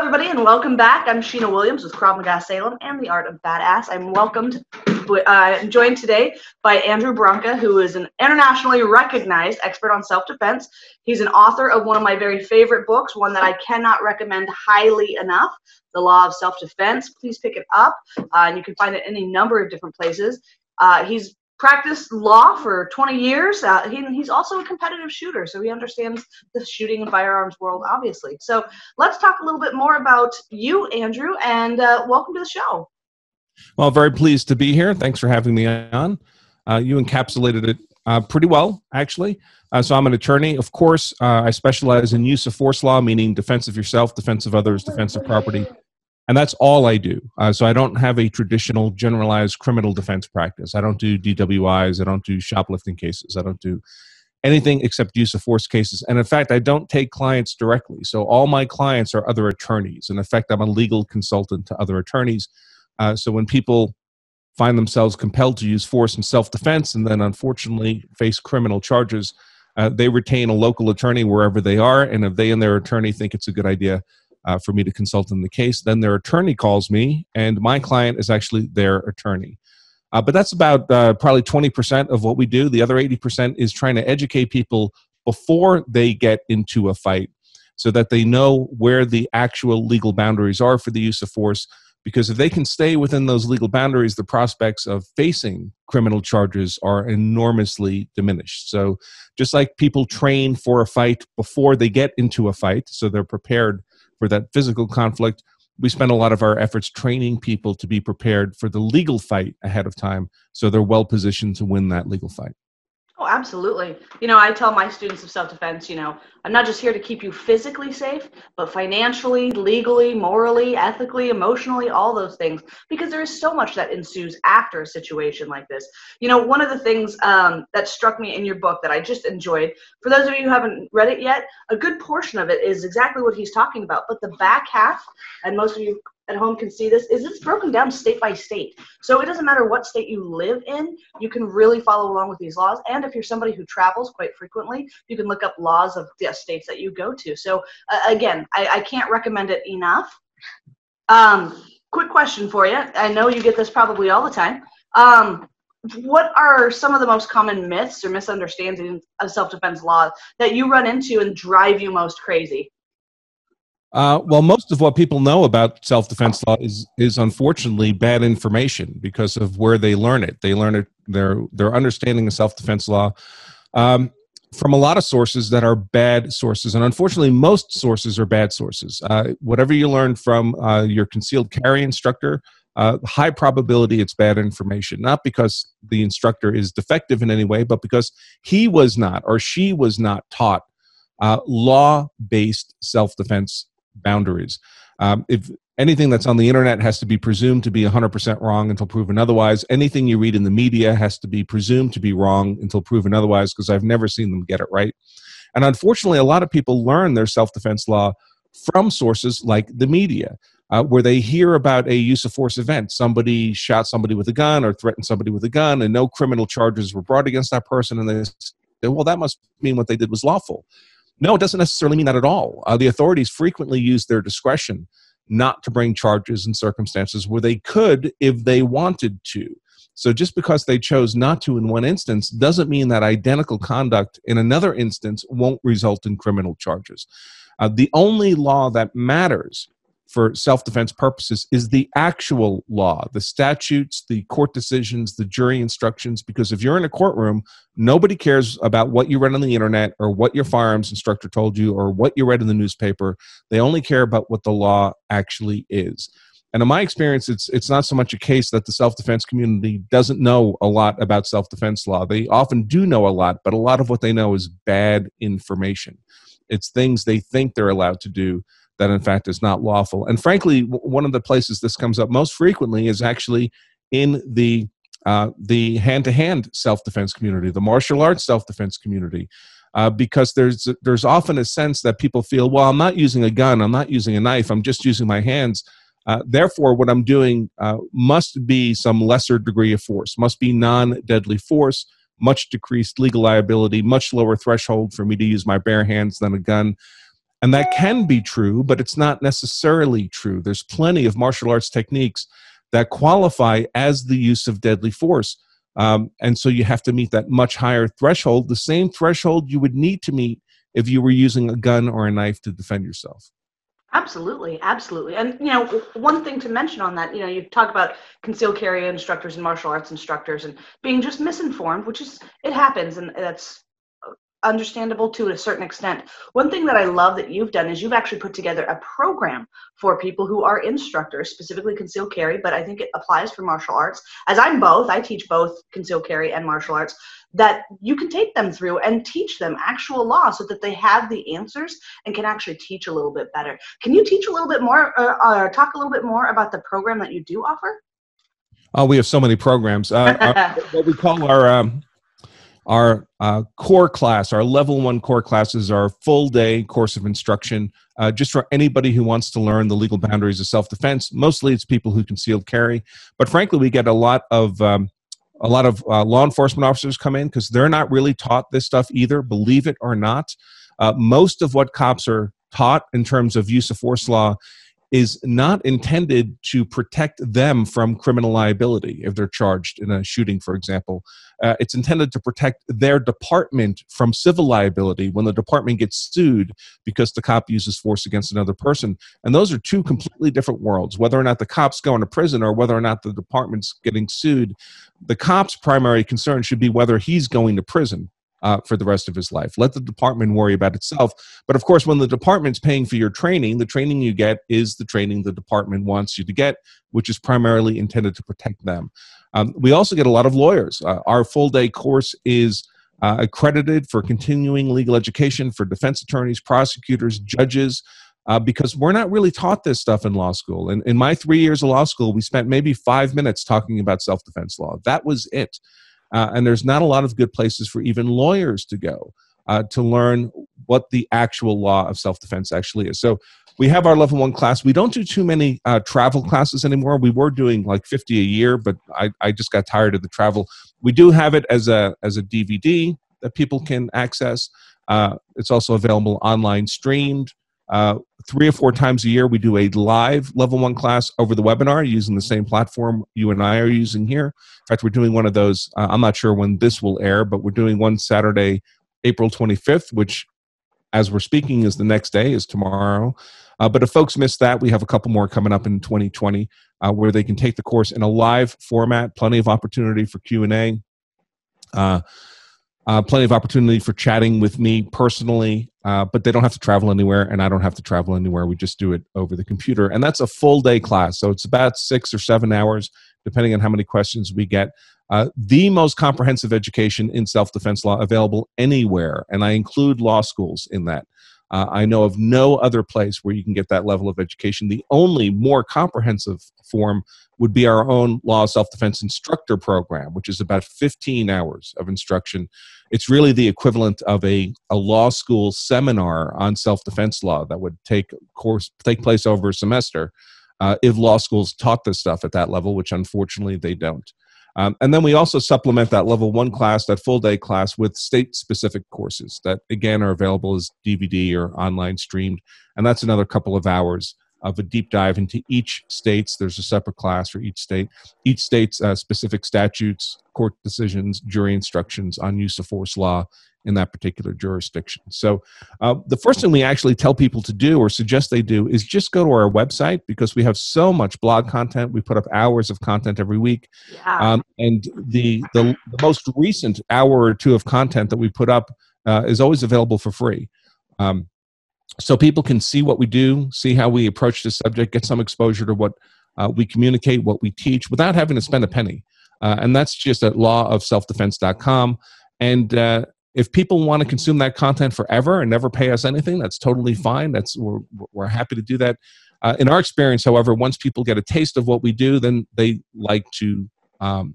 everybody, and welcome back. I'm Sheena Williams with Krav Maga Salem and the Art of Badass. I'm welcomed, uh, joined today by Andrew Branca, who is an internationally recognized expert on self-defense. He's an author of one of my very favorite books, one that I cannot recommend highly enough, The Law of Self-Defense. Please pick it up, uh, and you can find it in any number of different places. Uh, he's practiced law for 20 years. Uh, he, he's also a competitive shooter, so he understands the shooting and firearms world, obviously. So let's talk a little bit more about you, Andrew, and uh, welcome to the show. Well, very pleased to be here. Thanks for having me on. Uh, you encapsulated it uh, pretty well, actually. Uh, so I'm an attorney. Of course, uh, I specialize in use of force law, meaning defense of yourself, defense of others, defense of property, and that's all I do. Uh, so I don't have a traditional generalized criminal defense practice. I don't do DWIs. I don't do shoplifting cases. I don't do anything except use of force cases. And in fact, I don't take clients directly. So all my clients are other attorneys. In effect, I'm a legal consultant to other attorneys. Uh, so when people find themselves compelled to use force in self defense and then unfortunately face criminal charges, uh, they retain a local attorney wherever they are. And if they and their attorney think it's a good idea, uh, for me to consult in the case. Then their attorney calls me, and my client is actually their attorney. Uh, but that's about uh, probably 20% of what we do. The other 80% is trying to educate people before they get into a fight so that they know where the actual legal boundaries are for the use of force. Because if they can stay within those legal boundaries, the prospects of facing criminal charges are enormously diminished. So, just like people train for a fight before they get into a fight, so they're prepared for that physical conflict. We spend a lot of our efforts training people to be prepared for the legal fight ahead of time so they're well positioned to win that legal fight. Oh, absolutely. You know, I tell my students of self defense, you know, I'm not just here to keep you physically safe, but financially, legally, morally, ethically, emotionally, all those things, because there is so much that ensues after a situation like this. You know, one of the things um, that struck me in your book that I just enjoyed, for those of you who haven't read it yet, a good portion of it is exactly what he's talking about. But the back half, and most of you at home can see this is it's broken down state by state. So it doesn't matter what state you live in, you can really follow along with these laws. And if you're somebody who travels quite frequently, you can look up laws of the states that you go to. So uh, again, I, I, can't recommend it enough. Um, quick question for you. I know you get this probably all the time. Um, what are some of the most common myths or misunderstandings of self-defense law that you run into and drive you most crazy? Uh, well, most of what people know about self-defense law is is unfortunately bad information because of where they learn it. They learn it their their understanding of self-defense law um, from a lot of sources that are bad sources, and unfortunately, most sources are bad sources. Uh, whatever you learn from uh, your concealed carry instructor, uh, high probability it's bad information. Not because the instructor is defective in any way, but because he was not or she was not taught uh, law-based self-defense boundaries. Um, if anything that's on the internet has to be presumed to be 100% wrong until proven otherwise, anything you read in the media has to be presumed to be wrong until proven otherwise, because I've never seen them get it right. And unfortunately, a lot of people learn their self defense law from sources like the media. Uh, where they hear about a use of force event. Somebody shot somebody with a gun or threatened somebody with a gun, and no criminal charges were brought against that person. And they say, well, that must mean what they did was lawful. No, it doesn't necessarily mean that at all. Uh, the authorities frequently use their discretion not to bring charges in circumstances where they could if they wanted to. So just because they chose not to in one instance doesn't mean that identical conduct in another instance won't result in criminal charges. Uh, the only law that matters for self defense purposes is the actual law, the statutes, the court decisions, the jury instructions. Because if you're in a courtroom, nobody cares about what you read on the internet or what your firearms instructor told you or what you read in the newspaper. They only care about what the law actually is. And in my experience, it's it's not so much a case that the self defense community doesn't know a lot about self defense law. They often do know a lot, but a lot of what they know is bad information. It's things they think they're allowed to do that in fact is not lawful. And frankly, one of the places this comes up most frequently is actually in the uh, the hand-to-hand self-defense community, the martial arts self-defense community, uh, because there's there's often a sense that people feel, well, I'm not using a gun, I'm not using a knife, I'm just using my hands. Uh, therefore, what I'm doing uh, must be some lesser degree of force, must be non-deadly force, much decreased legal liability, much lower threshold for me to use my bare hands than a gun. And that can be true, but it's not necessarily true. There's plenty of martial arts techniques that qualify as the use of deadly force. Um, and so you have to meet that much higher threshold, the same threshold you would need to meet if you were using a gun or a knife to defend yourself. Absolutely, absolutely. And you know, one thing to mention on that, you know, you talk about concealed carry instructors and martial arts instructors and being just misinformed, which is it happens and that's understandable to a certain extent. One thing that I love that you've done is you've actually put together a program for people who are instructors, specifically concealed carry, but I think it applies for martial arts. As I'm both, I teach both concealed carry and martial arts, that you can take them through and teach them actual law so that they have the answers and can actually teach a little bit better. Can you teach a little bit more or, uh, or talk a little bit more about the program that you do offer? Oh, we have so many programs. Uh, our, what we call our um, our uh, core class, our level one core classes, are full day course of instruction uh, just for anybody who wants to learn the legal boundaries of self defense. Mostly it's people who concealed carry, but frankly, we get a lot of um, a lot of uh, law enforcement officers come in because they're not really taught this stuff either, believe it or not. Uh, most of what cops are taught in terms of use of force law is not intended to protect them from criminal liability if they're charged in a shooting, for example. Uh, it's intended to protect their department from civil liability when the department gets sued because the cop uses force against another person. And those are two completely different worlds. Whether or not the cop's going to prison or whether or not the department's getting sued, the cop's primary concern should be whether he's going to prison uh, for the rest of his life. Let the department worry about itself. But of course, when the department's paying for your training, the training you get is the training the department wants you to get, which is primarily intended to protect them. Um, we also get a lot of lawyers. Uh, our full day course is uh, accredited for continuing legal education for defense attorneys, prosecutors, judges. Uh, because we're not really taught this stuff in law school. And in my three years of law school, we spent maybe five minutes talking about self defense law. That was it. Uh, and there's not a lot of good places for even lawyers to go uh, to learn what the actual law of self defense actually is. So we have our level one class. We don't do too many uh, travel classes anymore. We were doing like 50 a year, but I, I just got tired of the travel. We do have it as a, as a DVD that people can access. Uh, it's also available online streamed. Uh, three or four times a year, we do a live level one class over the webinar using the same platform you and I are using here. In fact, we're doing one of those. Uh, I'm not sure when this will air, but we're doing one Saturday, April 25th, which, as we're speaking, is the next day, is tomorrow. Uh, but if folks miss that, we have a couple more coming up in 2020 uh, where they can take the course in a live format. Plenty of opportunity for Q and A. Uh, plenty of opportunity for chatting with me personally, uh, but they don't have to travel anywhere, and I don't have to travel anywhere. We just do it over the computer, and that's a full day class. So it's about six or seven hours, depending on how many questions we get. Uh, the most comprehensive education in self defense law available anywhere, and I include law schools in that. Uh, I know of no other place where you can get that level of education. The only more comprehensive form would be our own law self defense instructor program, which is about 15 hours of instruction. It's really the equivalent of a, a law school seminar on self defense law that would take course take place over a semester uh, if law schools taught this stuff at that level, which unfortunately they don't. Um, and then we also supplement that level one class, that full day class, with state specific courses that, again, are available as DVD or online streamed. And that's another couple of hours of a deep dive into each state's. There's a separate class for each state, each state's uh, specific statutes, court decisions, jury instructions on use of force law, in that particular jurisdiction. So, uh, the first thing we actually tell people to do or suggest they do is just go to our website because we have so much blog content. We put up hours of content every week. Yeah. Um, and the, the, the, most recent hour or two of content that we put up uh, is always available for free. Um, so people can see what we do, see how we approach the subject, get some exposure to what uh, we communicate, what we teach without having to spend a penny. Uh, and that's just at lawofselfdefense.com. And uh, if people want to consume that content forever and never pay us anything that's totally fine that's we're, we're happy to do that uh, in our experience however once people get a taste of what we do then they like to um,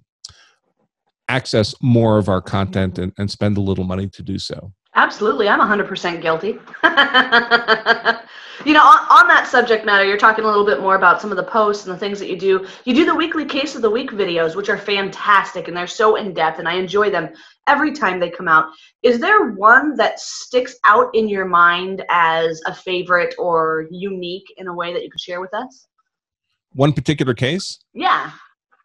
access more of our content and, and spend a little money to do so Absolutely. I'm 100% guilty. you know, on, on, that subject matter, you're talking a little bit more about some of the posts and the things that you do. You do the weekly case of the week videos, which are fantastic and they're so in depth, and I enjoy them every time they come out. Is there one that sticks out in your mind as a favorite or unique in a way that you could share with us? One particular case? Yeah.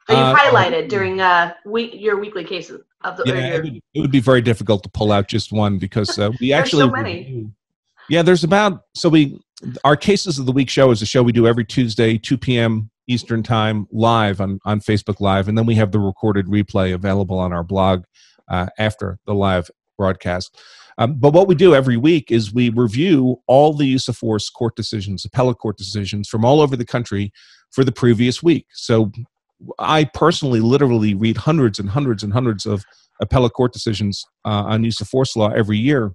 You uh, highlighted during uh, week, your weekly cases of the. Yeah, it would, it would, be very difficult to pull out just one because uh, we actually. so many. Yeah, there's about so we our cases of the week show is a show we do every Tuesday, 2 p.m. Eastern time, live on on Facebook Live, and then we have the recorded replay available on our blog uh, after the live broadcast. Um, but what we do every week is we review all the use of force court decisions, appellate court decisions from all over the country for the previous week. So I personally literally read hundreds and hundreds and hundreds of appellate court decisions uh, on use of force law every year.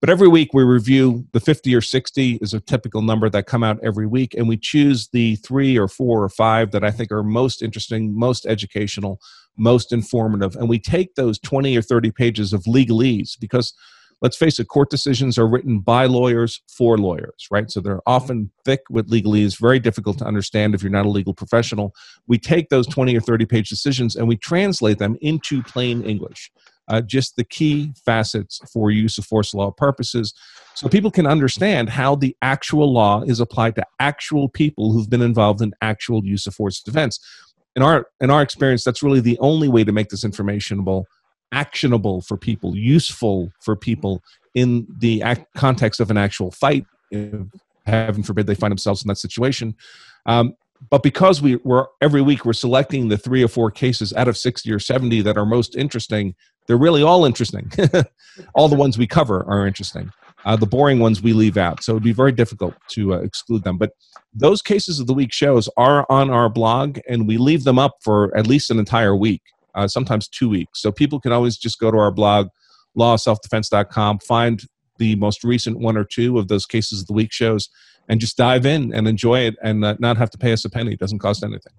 But every week we review the 50 or 60 is a typical number that come out every week, and we choose the three or four or five that I think are most interesting, most educational, most informative. And we take those 20 or 30 pages of legalese because let's face it, court decisions are written by lawyers for lawyers, right? So they're often thick with legalese, very difficult to understand if you're not a legal professional. We take those 20 or 30 page decisions and we translate them into plain English. Uh, just the key facets for use of force law purposes so people can understand how the actual law is applied to actual people who've been involved in actual use of force events in our in our experience that's really the only way to make this informationable actionable for people, useful for people in the context of an actual fight. heaven forbid they find themselves in that situation. Um, but because we were every week we're selecting the three or four cases out of 60 or 70 that are most interesting they're really all interesting all the ones we cover are interesting uh, the boring ones we leave out so it'd be very difficult to uh, exclude them but those cases of the week shows are on our blog and we leave them up for at least an entire week uh, sometimes two weeks. So people can always just go to our blog, lawselfdefense.com, find the most recent one or two of those cases of the week shows, and just dive in and enjoy it and uh, not have to pay us a penny. It doesn't cost anything.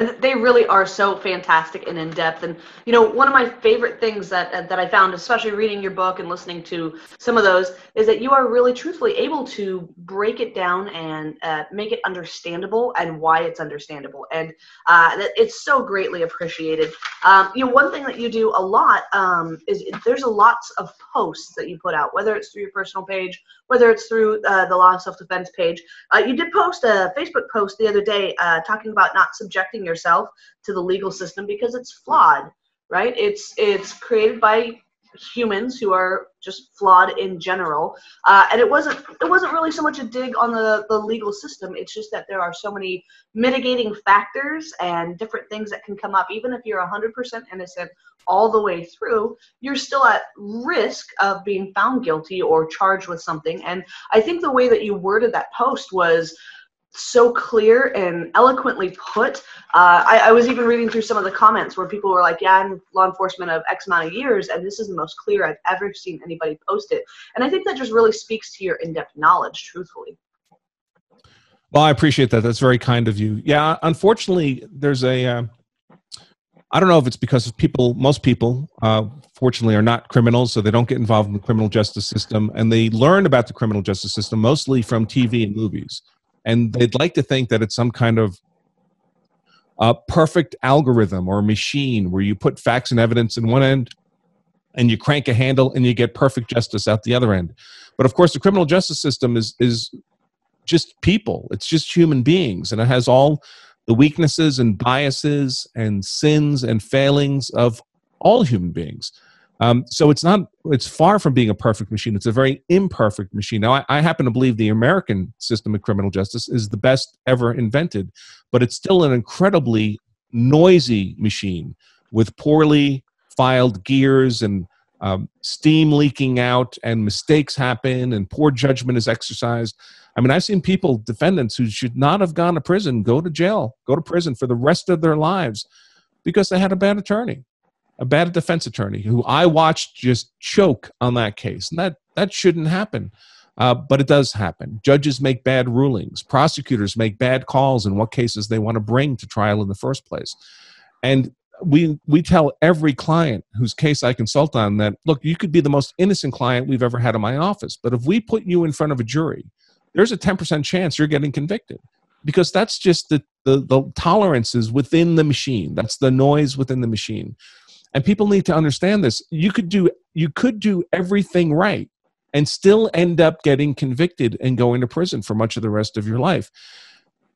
They really are so fantastic and in depth. And you know, one of my favorite things that that I found, especially reading your book and listening to some of those, is that you are really truthfully able to break it down and uh, make it understandable and why it's understandable. And uh, it's so greatly appreciated. Um, you know, one thing that you do a lot um, is there's a lots of posts that you put out, whether it's through your personal page, whether it's through uh, the Law of Self Defense page. Uh, you did post a Facebook post the other day uh, talking about not subjecting yourself to the legal system because it's flawed, right? It's it's created by humans who are just flawed in general. Uh, and it wasn't it wasn't really so much a dig on the, the legal system. It's just that there are so many mitigating factors and different things that can come up. Even if you're 100% innocent all the way through you're still at risk of being found guilty or charged with something. And i think the way that you worded that post was so clear and eloquently put. Uh, I, I, was even reading through some of the comments where people were like, "Yeah, I'm law enforcement of X amount of years, and this is the most clear I've ever seen anybody post it." And I think that just really speaks to your in-depth knowledge, truthfully. Well, I appreciate that. That's very kind of you. Yeah, unfortunately, there's a. Uh, I don't know if it's because of people, most people, uh, fortunately, are not criminals, so they don't get involved in the criminal justice system, and they learn about the criminal justice system mostly from TV and movies and they'd like to think that it's some kind of a perfect algorithm or machine where you put facts and evidence in one end and you crank a handle and you get perfect justice out the other end. But of course, the criminal justice system is is just people. It's just human beings, and it has all the weaknesses and biases and sins and failings of all human beings. Um, so it's not it's far from being a perfect machine. It's a very imperfect machine. Now I, I, happen to believe the American system of criminal justice is the best ever invented, but it's still an incredibly noisy machine with poorly filed gears and um, steam leaking out and mistakes happen and poor judgment is exercised. I mean, I've seen people, defendants who should not have gone to prison, go to jail, go to prison for the rest of their lives because they had a bad attorney a bad defense attorney who I watched just choke on that case. And that, that shouldn't happen. Uh, but it does happen. Judges make bad rulings. Prosecutors make bad calls in what cases they want to bring to trial in the first place. And we we tell every client whose case I consult on that look, you could be the most innocent client we've ever had in my office, but if we put you in front of a jury, there's a 10% chance you're getting convicted because that's just the, the the tolerances within the machine. That's the noise within the machine. And people need to understand this. You could do you could do everything right and still end up getting convicted and going to prison for much of the rest of your life.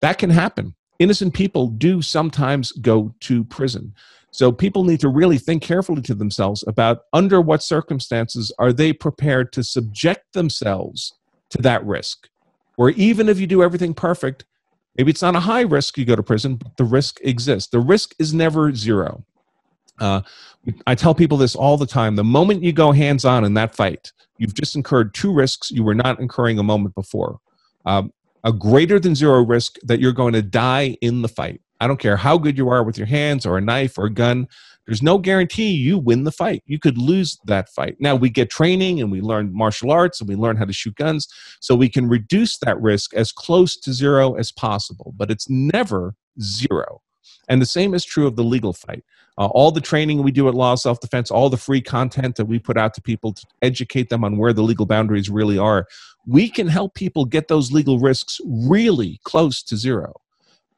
That can happen. Innocent people do sometimes go to prison. So people need to really think carefully to themselves about under what circumstances are they prepared to subject themselves to that risk. Where even if you do everything perfect, maybe it's not a high risk you go to prison, but the risk exists. The risk is never zero. Uh, I tell people this all the time. The moment you go hands on in that fight, you've just incurred two risks you were not incurring a moment before. Um, a greater than zero risk that you're going to die in the fight. I don't care how good you are with your hands or a knife or a gun. There's no guarantee you win the fight. You could lose that fight. Now, we get training and we learn martial arts and we learn how to shoot guns so we can reduce that risk as close to zero as possible, but it's never zero. And the same is true of the legal fight. Uh, all the training we do at Law Self Defense, all the free content that we put out to people to educate them on where the legal boundaries really are, we can help people get those legal risks really close to zero.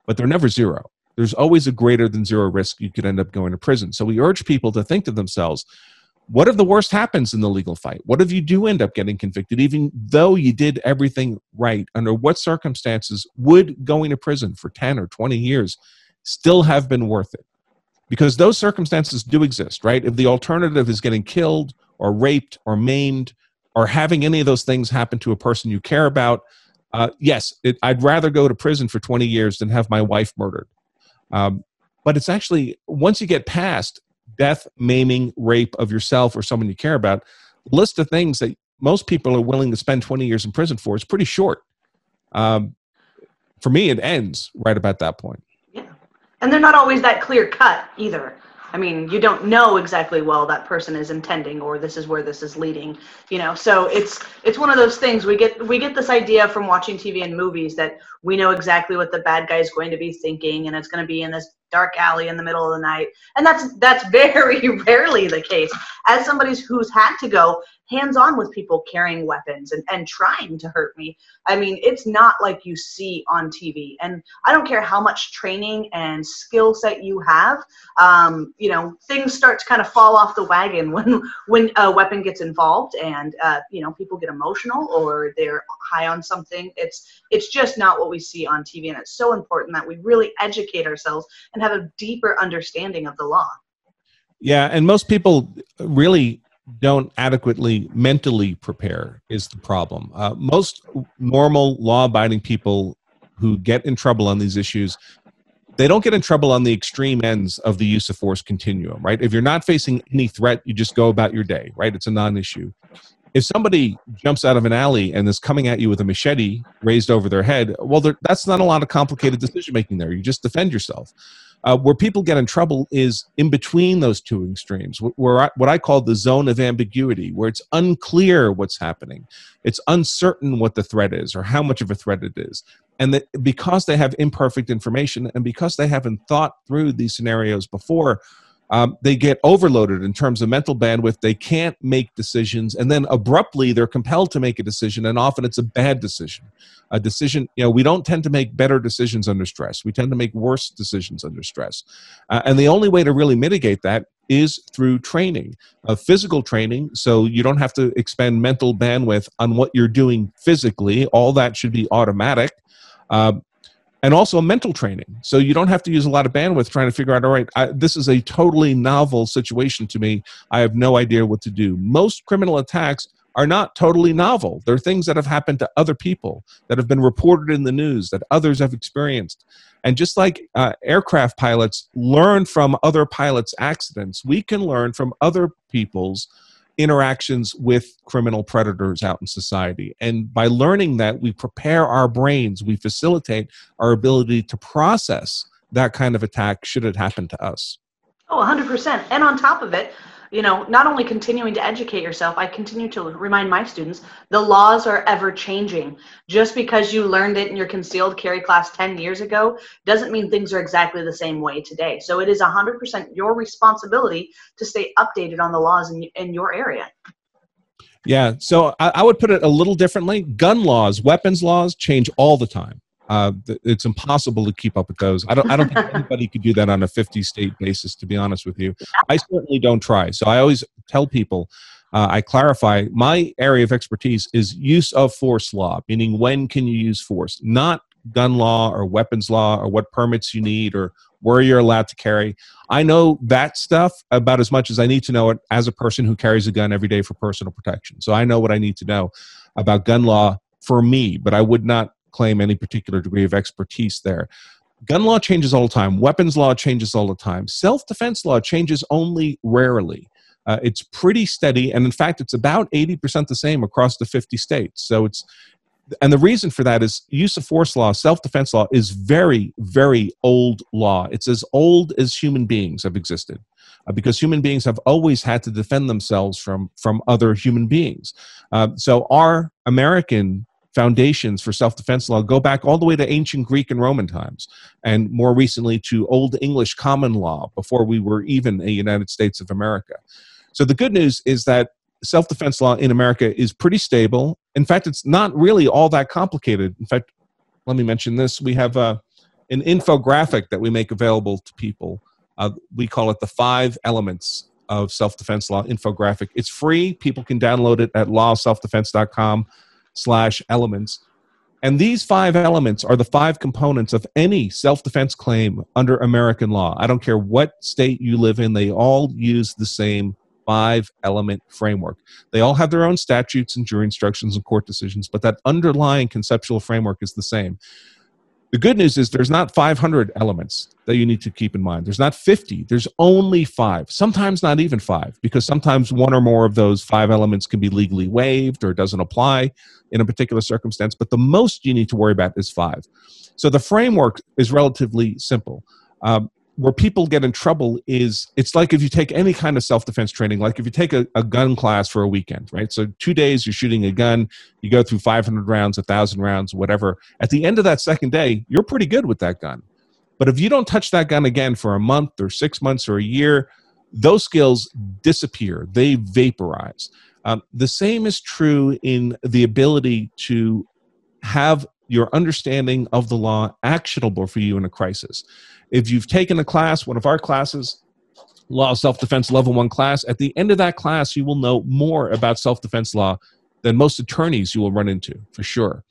But they're never zero. There's always a greater than zero risk you could end up going to prison. So we urge people to think to themselves, what if the worst happens in the legal fight? What if you do end up getting convicted, even though you did everything right? Under what circumstances would going to prison for 10 or 20 years still have been worth it? because those circumstances do exist, right? If the alternative is getting killed or raped or maimed or having any of those things happen to a person you care about, uh, yes, it, I'd rather go to prison for 20 years than have my wife murdered. Um, but it's actually, once you get past death, maiming, rape of yourself or someone you care about, list of things that most people are willing to spend 20 years in prison for is pretty short. Um, for me, it ends right about that point and they're not always that clear cut either. I mean you don't know exactly well that person is intending or this is where this is leading you know? So it's it's one of those things. We get we get this idea from watching tv and movies that we know exactly what the bad guy is going to be thinking and it's going to be in this dark alley in the middle of the night and that's that's very rarely the case as somebody who's had to go hands on with people carrying weapons and, and trying to hurt me. I mean, it's not like you see on TV. And I don't care how much training and skill set you have, um, you know, things start to kind of fall off the wagon when when a weapon gets involved and uh, you know people get emotional or they're high on something. It's it's just not what we see on TV, and it's so important that we really educate ourselves and have a deeper understanding of the law. Yeah, and most people really don't adequately mentally prepare is the problem. Uh, most normal law abiding people who get in trouble on these issues they don't get in trouble on the extreme ends of the use of force continuum, right? If you're not facing any threat, you just go about your day, right? It's a non issue. If somebody jumps out of an alley and is coming at you with a machete raised over their head, well, that's not a lot of complicated decision making there. You just defend yourself. Uh, where people get in trouble is in between those two extremes, where I, what I call the zone of ambiguity, where it's unclear what's happening, it's uncertain what the threat is or how much of a threat it is, and that because they have imperfect information and because they haven't thought through these scenarios before, um, they get overloaded in terms of mental bandwidth. They can't make decisions, and then abruptly they're compelled to make a decision, and often it's a bad decision. A decision, you know, we don't tend to make better decisions under stress. We tend to make worse decisions under stress, uh, and the only way to really mitigate that is through training, uh, physical training. So you don't have to expend mental bandwidth on what you're doing physically. All that should be automatic. Uh, and also mental training. So you don't have to use a lot of bandwidth trying to figure out, all right, I, this is a totally novel situation to me. I have no idea what to do. Most criminal attacks are not totally novel. They're things that have happened to other people, that have been reported in the news, that others have experienced. And just like uh, aircraft pilots learn from other pilots' accidents, we can learn from other people's interactions with criminal predators out in society. And by learning that, we prepare our brains, we facilitate our ability to process that kind of attack should it happen to us. Oh, 100%. And on top of it, you know, not only continuing to educate yourself, I continue to remind my students the laws are ever changing. Just because you learned it in your concealed carry class 10 years ago doesn't mean things are exactly the same way today. So it is 100% your responsibility to stay updated on the laws in, in your area. Yeah, so I, I would put it a little differently. Gun laws, weapons laws change all the time. Uh, it's impossible to keep up with those. I don't. I don't think anybody could do that on a 50 state basis. To be honest with you, I certainly don't try. So I always tell people, uh, I clarify my area of expertise is use of force law, meaning when can you use force, not gun law or weapons law or what permits you need or where you're allowed to carry. I know that stuff about as much as I need to know it as a person who carries a gun every day for personal protection. So I know what I need to know about gun law for me, but I would not claim any particular degree of expertise there. Gun law changes all the time, weapons law changes all the time, self defense law changes only rarely. Uh, it's pretty steady, and in fact, it's about 80% the same across the 50 states. So it's and the reason for that is use of force law, self defense law is very, very old law. It's as old as human beings have existed. Uh, because human beings have always had to defend themselves from from other human beings. Uh, so our American foundations for self-defense law go back all the way to ancient greek and roman times and more recently to old english common law before we were even a united states of america. So the good news is that self-defense law in america is pretty stable. In fact it's not really all that complicated. In fact let me mention this. We have a, uh, an infographic that we make available to people. Uh, we call it the five elements of self-defense law infographic. It's free. People can download it at lawselfdefense.com slash elements. And these five elements are the five components of any self defense claim under American law. I don't care what state you live in, they all use the same five element framework. They all have their own statutes and jury instructions and court decisions, but that underlying conceptual framework is the same. The good news is there's not 500 elements that you need to keep in mind. There's not 50. There's only five. Sometimes not even five, because sometimes one or more of those five elements can be legally waived or doesn't apply in a particular circumstance. But the most you need to worry about is five. So the framework is relatively simple. Um, where people get in trouble is it's like if you take any kind of self-defense training like if you take a, a, gun class for a weekend right? So two days you're shooting a gun you go through 500 rounds 1000 rounds whatever. At the end of that second day you're pretty good with that gun. But if you don't touch that gun again for a month or six months or a year those skills disappear. They vaporize. Um, the same is true in the ability to have your understanding of the law actionable for you in a crisis if you've taken a class, one of our classes, Law of Self Defense Level 1 class, at the end of that class, you will know more about self defense law than most attorneys you will run into, for sure.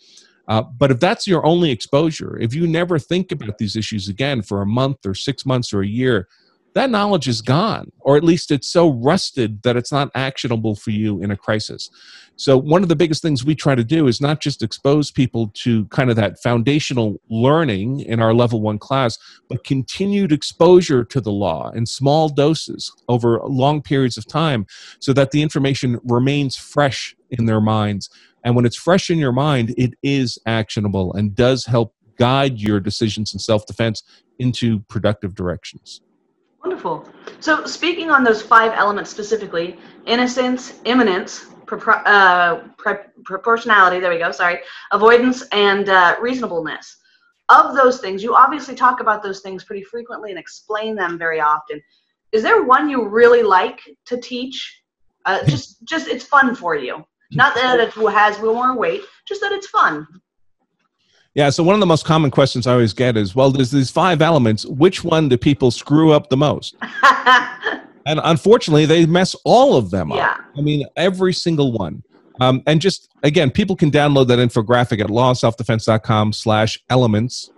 Uh, but if that's your only exposure, if you never think about these issues again for a month or six months or a year, that knowledge is gone, or at least it's so rusted that it's not actionable for you in a crisis. So, one of the biggest things we try to do is not just expose people to kind of that foundational learning in our level one class, but continued exposure to the law in small doses over long periods of time so that the information remains fresh in their minds. And when it's fresh in your mind, it is actionable and does help guide your decisions in self defense into productive directions. Wonderful. So, speaking on those five elements specifically innocence, imminence, uh, pre- proportionality, there we go, sorry, avoidance, and uh, reasonableness. Of those things, you obviously talk about those things pretty frequently and explain them very often. Is there one you really like to teach? Uh, just, just it's fun for you. Not that it has more weight, just that it's fun. Yeah, so one of the most common questions I always get is, well, there's these five elements. Which one do people screw up the most? and unfortunately, they mess all of them yeah. up. I mean, every single one. Um, and just again, people can download that infographic at lawselfdefense.com slash elements.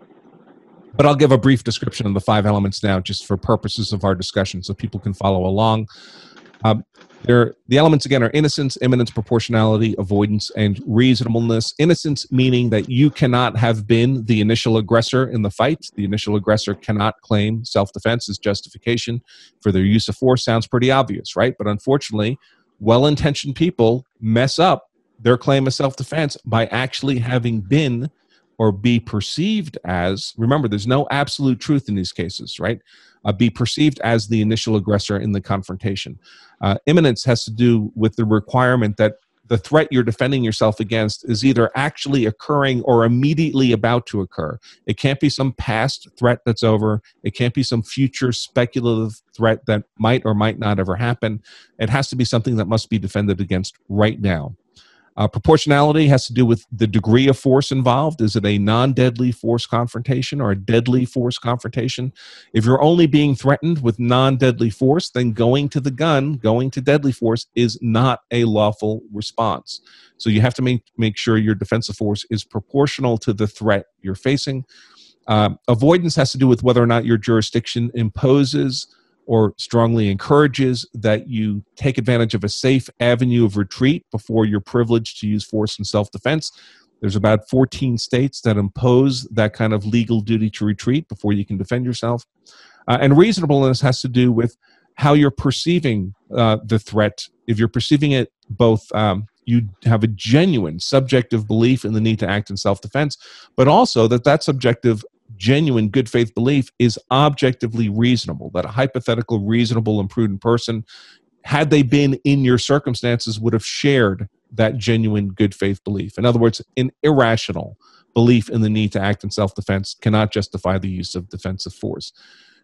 But I'll give a brief description of the five elements now, just for purposes of our discussion, so people can follow along. Um, there, the elements again are innocence, imminence, proportionality, avoidance, and reasonableness. Innocence meaning that you cannot have been the initial aggressor in the fight. The initial aggressor cannot claim self defense as justification for their use of force. Sounds pretty obvious, right? But unfortunately, well intentioned people mess up their claim of self defense by actually having been or be perceived as, remember, there's no absolute truth in these cases, right? Uh, be perceived as the initial aggressor in the confrontation. Uh, imminence has to do with the requirement that the threat you're defending yourself against is either actually occurring or immediately about to occur. It can't be some past threat that's over. It can't be some future speculative threat that might or might not ever happen. It has to be something that must be defended against right now. Uh, proportionality has to do with the degree of force involved. Is it a non deadly force confrontation or a deadly force confrontation? If you're only being threatened with non deadly force, then going to the gun, going to deadly force, is not a lawful response. So you have to make, make sure your defensive force is proportional to the threat you're facing. Uh, avoidance has to do with whether or not your jurisdiction imposes or strongly encourages that you take advantage of a safe avenue of retreat before you're privileged to use force in self defense. There's about 14 states that impose that kind of legal duty to retreat before you can defend yourself. Uh, and reasonableness has to do with how you're perceiving uh, the threat. If you're perceiving it both, um, you have a genuine subjective belief in the need to act in self defense, but also that that subjective genuine good faith belief is objectively reasonable, that a hypothetical, reasonable, and prudent person, had they been in your circumstances, would have shared that genuine good faith belief. In other words, an irrational belief in the need to act in self defense cannot justify the use of defensive force.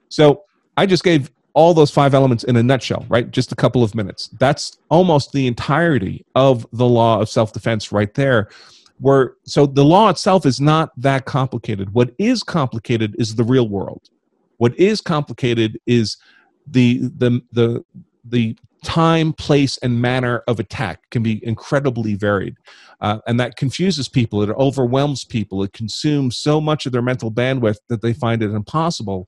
So I just gave all those five elements in a nutshell, right? Just a couple of minutes. That's almost the entirety of the law of self defense right there where so the law itself is not that complicated. What is complicated is the real world. What is complicated is the the the the time place and manner of attack can be incredibly varied. Uh, and that confuses people. It overwhelms people. It consumes so much of their mental bandwidth that they find it impossible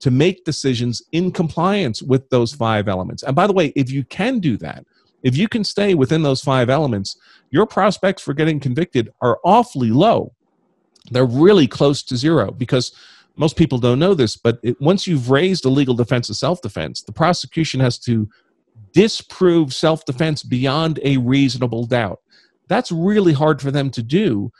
to make decisions in compliance with those five elements. And by the way if you can do that if you can stay within those five elements, your prospects for getting convicted are awfully low. They're really close to zero because most people don't know this, but it, once you've raised a legal defense of self defense, the prosecution has to disprove self defense beyond a reasonable doubt. That's really hard for them to do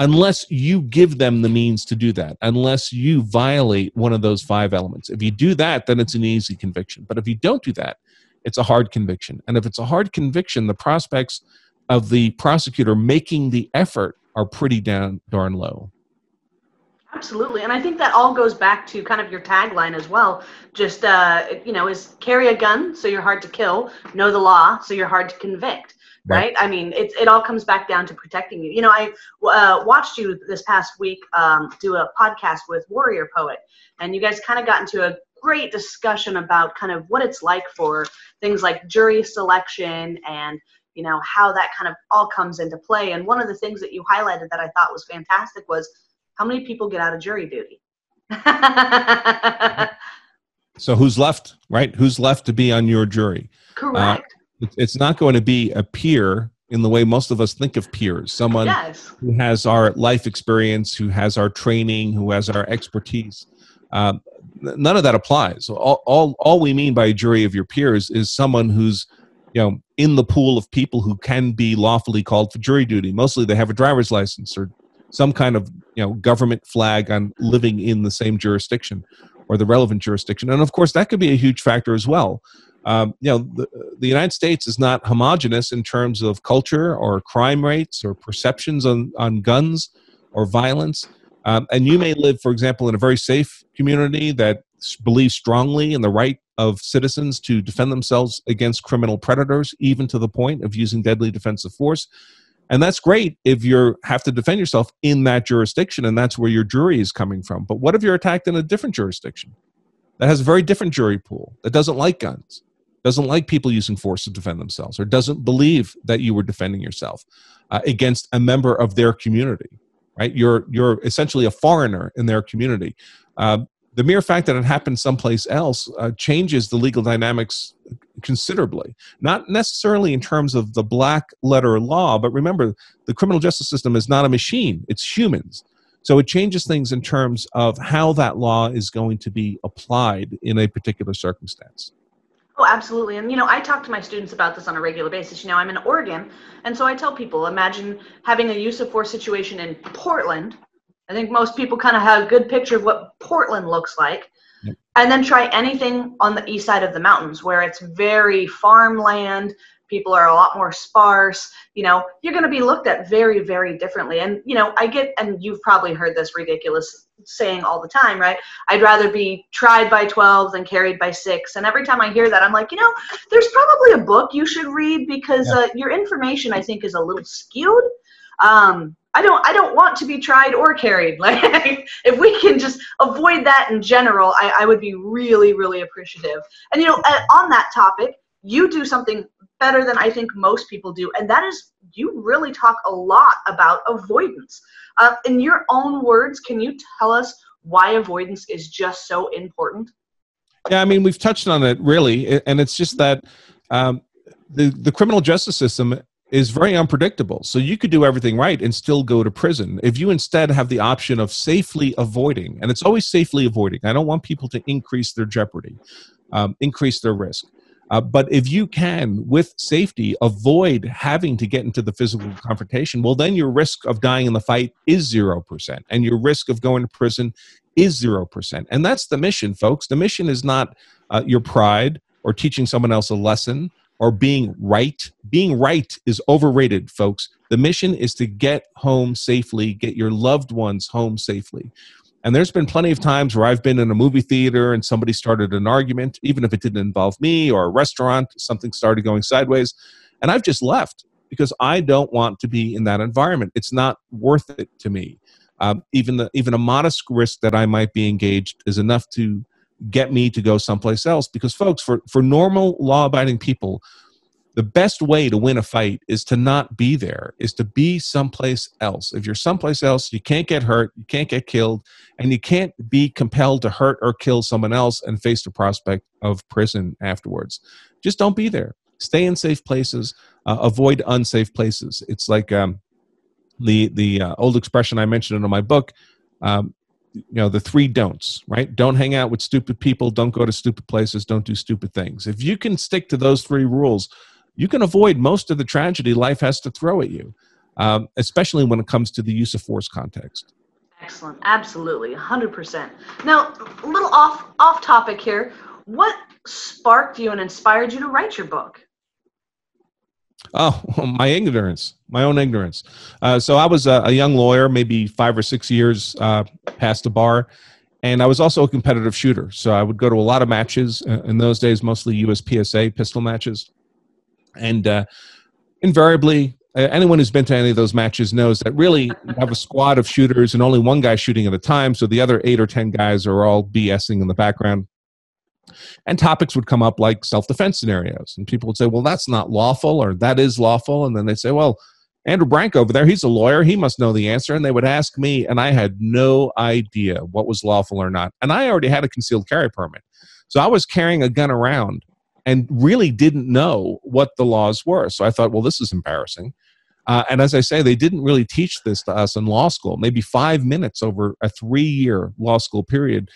unless you give them the means to do that, unless you violate one of those five elements. If you do that, then it's an easy conviction. But if you don't do that, it's a hard conviction. And if it's a hard conviction, the prospects of the prosecutor making the effort are pretty down darn low. Absolutely, and I think that all goes back to kind of your tagline as well. Just uh, you know, is carry a gun so you're hard to kill, know the law so you're hard to convict. Right? right? I mean, it it all comes back down to protecting you. You know, I uh, watched you this past week um, do a podcast with Warrior Poet, and you guys kind of got into a great discussion about kind of what it's like for things like jury selection and you know how that kind of all comes into play. And one of the things that you highlighted that i thought was fantastic was how many people get out of jury duty. So who's left right? Who's left to be on your jury? Correct. Uh, it's not going to be a peer in the way most of us think of peers. Someone yes. who has our life experience who has our training who has our expertise um, none of that applies. All, all, all we mean by a jury of your peers is someone who's you know in the pool of people who can be lawfully called for jury duty. Mostly they have a driver's license or some kind of you know government flag on living in the same jurisdiction or the relevant jurisdiction, and of course that could be a huge factor as well. Um, you know, the, the United States is not homogenous in terms of culture or crime rates or perceptions on, on guns or violence. Um, and you may live, for example, in a very safe community that believes strongly in the right of citizens to defend themselves against criminal predators, even to the point of using deadly defensive force. And that's great if you have to defend yourself in that jurisdiction and that's where your jury is coming from. But what if you're attacked in a different jurisdiction that has a very different jury pool, that doesn't like guns, doesn't like people using force to defend themselves, or doesn't believe that you were defending yourself uh, against a member of their community? Right? You're you're essentially a foreigner in their community. Uh, the mere fact that it happened someplace else uh, changes the legal dynamics considerably. Not necessarily in terms of the black letter law, but remember, the criminal justice system is not a machine; it's humans. So it changes things in terms of how that law is going to be applied in a particular circumstance. Oh, absolutely. And, you know, I talk to my students about this on a regular basis. You know, I'm in Oregon. And so I tell people imagine having a use of force situation in Portland I think most people kind of have a good picture of what Portland looks like. Yep. And then try anything on the east side of the mountains where it's very farmland, people are a lot more sparse you know you're going to be looked at very very differently. And you know i get and you've probably heard this ridiculous saying all the time right? I'd rather be tried by 12 than carried by 6 and every time i hear that i'm like you know there's probably a book you should read because uh, your information i think is a little skewed. Um, I don't I don't want to be tried or carried. Like if we can just avoid that in general, I, I would be really, really appreciative. And you know, on that topic, you do something better than I think most people do, and that is you really talk a lot about avoidance. Uh, in your own words, can you tell us why avoidance is just so important? Yeah, I mean, we've touched on it really, and it's just that um, the the criminal justice system is very unpredictable. So you could do everything right and still go to prison. If you instead have the option of safely avoiding, and it's always safely avoiding. I don't want people to increase their jeopardy, um, increase their risk. Uh, but if you can, with safety, avoid having to get into the physical confrontation, well, then your risk of dying in the fight is 0%, and your risk of going to prison is 0%. And that's the mission, folks. The mission is not uh, your pride or teaching someone else a lesson or being right. Being right is overrated, folks. The mission is to get home safely, get your loved ones home safely. And there's been plenty of times where I've been in a movie theater and somebody started an argument, even if it didn't involve me or a restaurant, something started going sideways. And I've just left because I don't want to be in that environment. It's not worth it to me. Um, even the even a modest risk that I might be engaged is enough to get me to go someplace else. Because folks, for for normal law abiding people, the best way to win a fight is to not be there is to be someplace else. If you're someplace else you can't get hurt you can't get killed and you can't be compelled to hurt or kill someone else and face the prospect of prison afterwards. Just don't be there. Stay in safe places. Uh, avoid unsafe places. It's like um, the the uh, old expression i mentioned in my book um, you know the three don'ts right? Don't hang out with stupid people. Don't go to stupid places. Don't do stupid things. If you can stick to those three rules you can avoid most of the tragedy life has to throw at you, um, especially when it comes to the use of force context. Excellent, absolutely, hundred percent. Now, a little off off topic here. What sparked you and inspired you to write your book? Oh, my ignorance, my own ignorance. Uh, so I was a, a, young lawyer, maybe five or six years uh, past the bar, and I was also a competitive shooter. So I would go to a lot of matches uh, in those days, mostly USPSA pistol matches and uh, invariably uh, anyone who's been to any of those matches knows that really you have a squad of shooters and only one guy shooting at a time. So the other eight or ten guys are all bsing in the background. And topics would come up like self-defense scenarios. And people would say well that's not lawful or that is lawful. And then they'd say well andrew Branca over there he's a lawyer. He must know the answer. And they would ask me and i had no idea what was lawful or not. And i already had a concealed carry permit. So i was carrying a gun around and really didn't know what the laws were. So I thought, well, this is embarrassing. Uh, and as I say, they didn't really teach this to us in law school, maybe five minutes over a three year law school period.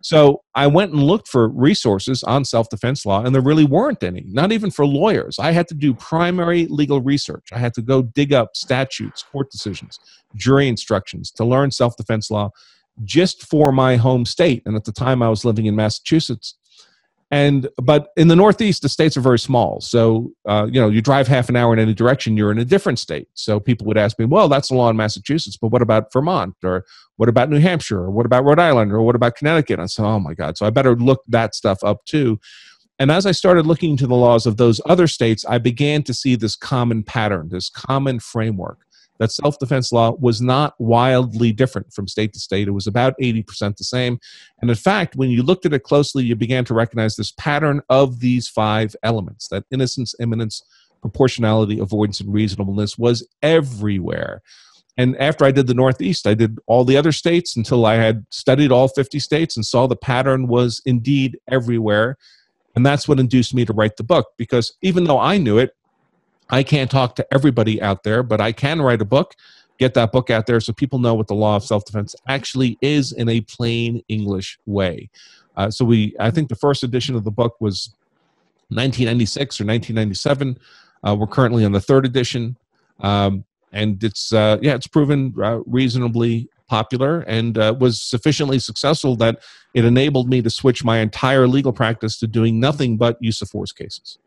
So I went and looked for resources on self defense law, and there really weren't any, not even for lawyers. I had to do primary legal research. I had to go dig up statutes, court decisions, jury instructions to learn self defense law just for my home state. And at the time, I was living in Massachusetts and but in the northeast the states are very small. So uh, you know you drive half an hour in any direction you're in a different state. So people would ask me well that's the law in massachusetts but what about vermont? Or what about new hampshire? Or what about rhode island? Or what about connecticut? And i said oh my god so i better look that stuff up too. And as i started looking into the laws of those other states i began to see this common pattern this common framework that self defense law was not wildly different from state to state. It was about 80% the same. And in fact, when you looked at it closely, you began to recognize this pattern of these five elements that innocence, imminence, proportionality, avoidance, and reasonableness was everywhere. And after I did the Northeast, I did all the other states until I had studied all 50 states and saw the pattern was indeed everywhere. And that's what induced me to write the book because even though I knew it, I can't talk to everybody out there, but I can write a book, get that book out there so people know what the law of self defense actually is in a plain English way. Uh, so we, I think the first edition of the book was 1996 or 1997. Uh, we're currently on the third edition, um, and it's uh, yeah, it's proven uh, reasonably popular and uh, was sufficiently successful that it enabled me to switch my entire legal practice to doing nothing but use of force cases.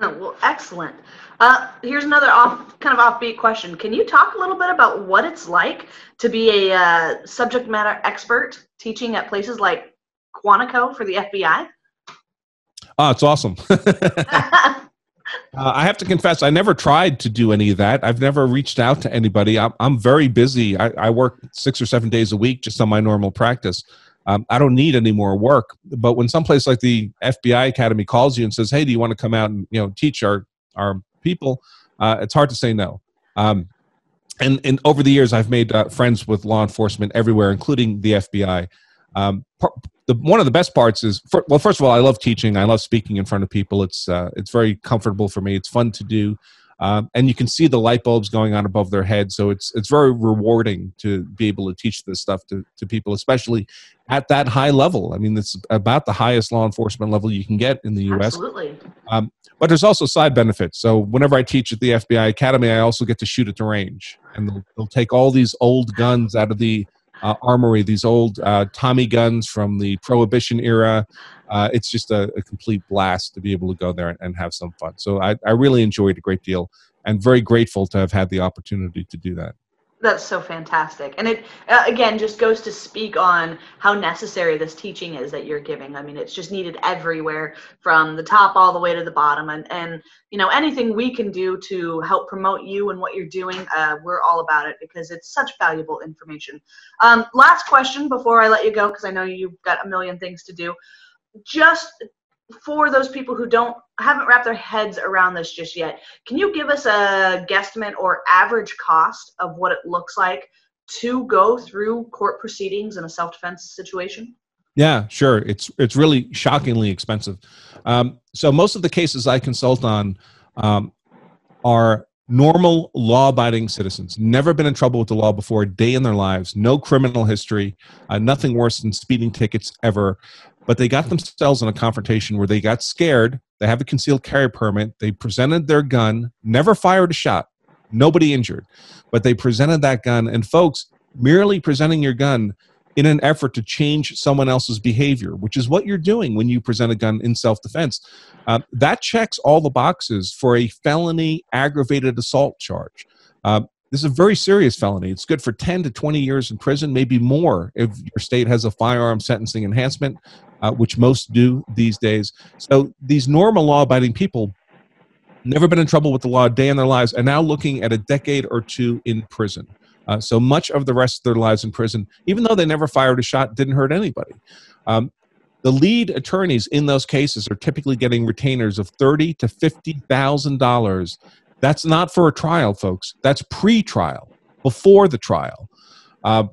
Oh, well, excellent. Uh, here's another off, kind of offbeat question. Can you talk a little bit about what it's like to be a uh, subject matter expert teaching at places like Quantico for the FBI? Oh, it's awesome. Uh, I have to confess, I never tried to do any of that. I've never reached out to anybody. I'm, I'm very busy. I, I work six or seven days a week just on my normal practice. Um, I don't need any more work. But when someplace like the FBI Academy calls you and says, "Hey, do you want to come out and you know teach our our people?" Uh, it's hard to say no. Um, and and over the years, I've made uh, friends with law enforcement everywhere, including the FBI. Um, the, one of the best parts is for, well first of all i love teaching i love speaking in front of people it's uh, it's very comfortable for me it's fun to do um, and you can see the light bulbs going on above their head so it's it's very rewarding to be able to teach this stuff to, to people especially at that high level i mean it's about the highest law enforcement level you can get in the us Absolutely. Um, but there's also side benefits so whenever i teach at the fbi academy i also get to shoot at the range and they'll, they'll take all these old guns out of the uh, armory, these old uh, Tommy guns from the Prohibition era. Uh, it's just a, a, complete blast to be able to go there and, and have some fun. So I, I really enjoyed a great deal and very grateful to have had the opportunity to do that. That's so fantastic. And it, uh, again, just goes to speak on how necessary this teaching is that you're giving. I mean, it's just needed everywhere from the top all the way to the bottom. And, and you know, anything we can do to help promote you and what you're doing, uh, we're all about it because it's such valuable information. Um, last question before I let you go, because I know you've got a million things to do. Just for those people who don't haven't wrapped their heads around this just yet, can you give us a guesstimate or average cost of what it looks like to go through court proceedings in a self-defense situation? Yeah, sure. It's it's really shockingly expensive. Um, so most of the cases I consult on um, are normal law-abiding citizens, never been in trouble with the law before a day in their lives, no criminal history, uh, nothing worse than speeding tickets ever but they got themselves in a confrontation where they got scared. They have a concealed carry permit. They presented their gun, never fired a shot, nobody injured, but they presented that gun. And folks, merely presenting your gun in an effort to change someone else's behavior, which is what you're doing when you present a gun in self defense, uh, that checks all the boxes for a felony aggravated assault charge. Uh, this is a very serious felony. It's good for 10 to 20 years in prison, maybe more if your state has a firearm sentencing enhancement uh, which most do these days. So these normal law abiding people never been in trouble with the law a day in their lives are now looking at a decade or two in prison. Uh, so much of the rest of their lives in prison, even though they never fired a shot, didn't hurt anybody. Um, the lead attorneys in those cases are typically getting retainers of thirty to fifty thousand dollars. That's not for a trial, folks. That's pre-trial, before the trial. Uh,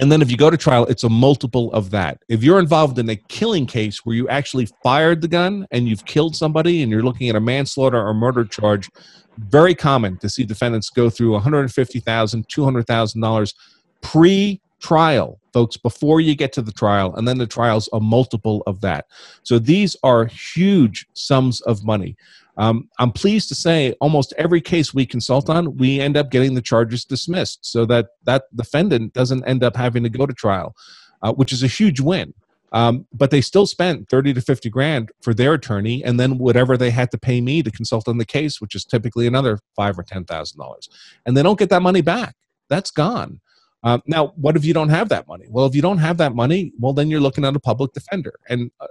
and then if you go to trial, it's a multiple of that. If you're involved in a killing case where you actually fired the gun and you've killed somebody and you're looking at a manslaughter or murder charge, very common to see defendants go through $150,000, $200,000 pre trial, folks, before you get to the trial. And then the trial's a multiple of that. So these are huge sums of money. Um, I'm pleased to say almost every case we consult on, we end up getting the charges dismissed so that that defendant doesn't end up having to go to trial, uh, which is a huge win. Um, but they still spent 30 to 50 grand for their attorney and then whatever they had to pay me to consult on the case, which is typically another five or $10,000. And they don't get that money back. That's gone. Um, now, what if you don't have that money? Well, if you don't have that money, well, then you're looking at a public defender. And uh,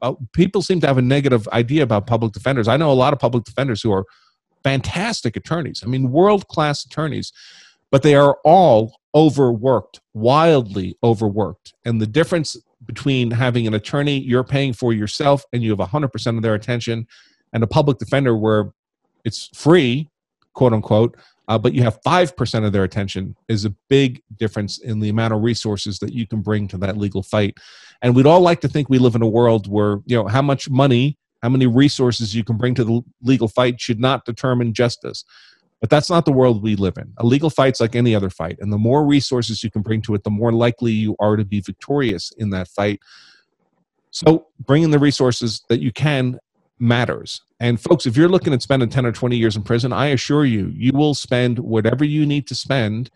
uh, people seem to have a negative idea about public defenders. I know a lot of public defenders who are fantastic attorneys. I mean, world class attorneys, but they are all overworked, wildly overworked. And the difference between having an attorney you're paying for yourself and you have 100% of their attention and a public defender where it's free, quote unquote, uh, but you have 5% of their attention is a big difference in the amount of resources that you can bring to that legal fight. And we'd all like to think we live in a world where you know how much money how many resources you can bring to the legal fight should not determine justice. But that's not the world we live in. A legal fight's like any other fight and the more resources you can bring to it the more likely you are to be victorious in that fight. So bringing the resources that you can matters and folks if you're looking at spending 10 or 20 years in prison i assure you you will spend whatever you need to spend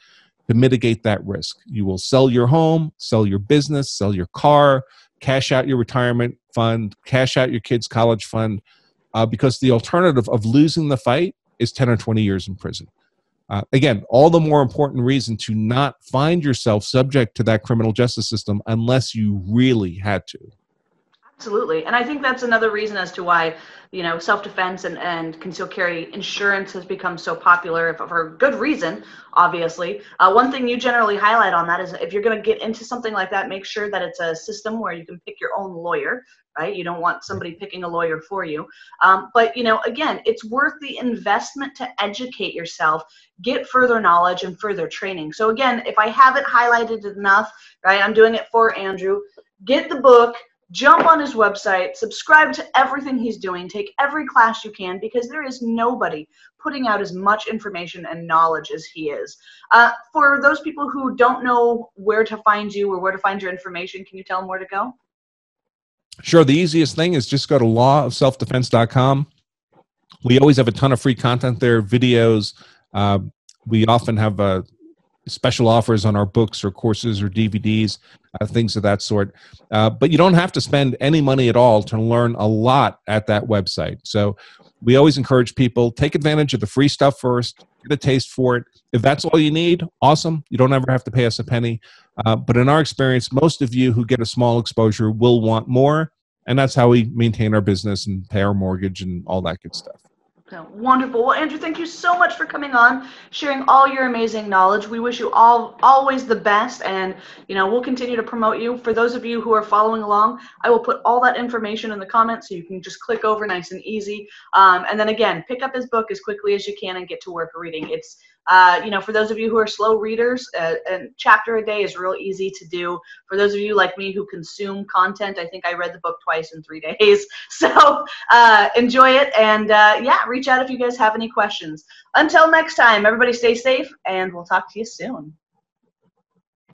to mitigate that risk. You will sell your home, sell your business, sell your car, cash out your retirement fund, cash out your kids' college fund, uh, because the alternative of losing the fight is 10 or 20 years in prison. Uh, again, all the more important reason to not find yourself subject to that criminal justice system unless you really had to. Absolutely. And I think that's another reason as to why, you know, self-defense and, and concealed carry insurance has become so popular for good reason, obviously. Uh, one thing you generally highlight on that is if you're going to get into something like that, make sure that it's a system where you can pick your own lawyer, right? You don't want somebody picking a lawyer for you. Um, but, you know, again, it's worth the investment to educate yourself, get further knowledge and further training. So again, if I haven't highlighted enough, right, I'm doing it for Andrew, get the book, jump on his website, subscribe to everything he's doing, take every class you can because there is nobody putting out as much information and knowledge as he is. Uh, for those people who don't know where to find you or where to find your information, can you tell them where to go? Sure. The easiest thing is just go to lawofselfdefense.com. We always have a ton of free content there, videos. Uh, we often have uh, special offers on our books or courses or DVDs, uh, things of that sort. Uh, but you don't have to spend any money at all to learn a lot at that website. So we always encourage people take advantage of the free stuff first, get a taste for it. If that's all you need, awesome. You don't ever have to pay us a penny. Uh, but in our experience, most of you who get a small exposure will want more. And that's how we maintain our business and pay our mortgage and all that good stuff. So, wonderful. Well, Andrew, thank you so much for coming on, sharing all your amazing knowledge. We wish you all always the best, and you know we'll continue to promote you. For those of you who are following along, I will put all that information in the comments so you can just click over nice and easy. Um, and then again, pick up his book as quickly as you can and get to work reading. It's uh, you know, for those of you who are slow readers, uh, a chapter a day is real easy to do. For those of you like me who consume content, I think I read the book twice in three days. So uh, enjoy it and uh, yeah, reach out if you guys have any questions. Until next time, everybody stay safe and we'll talk to you soon.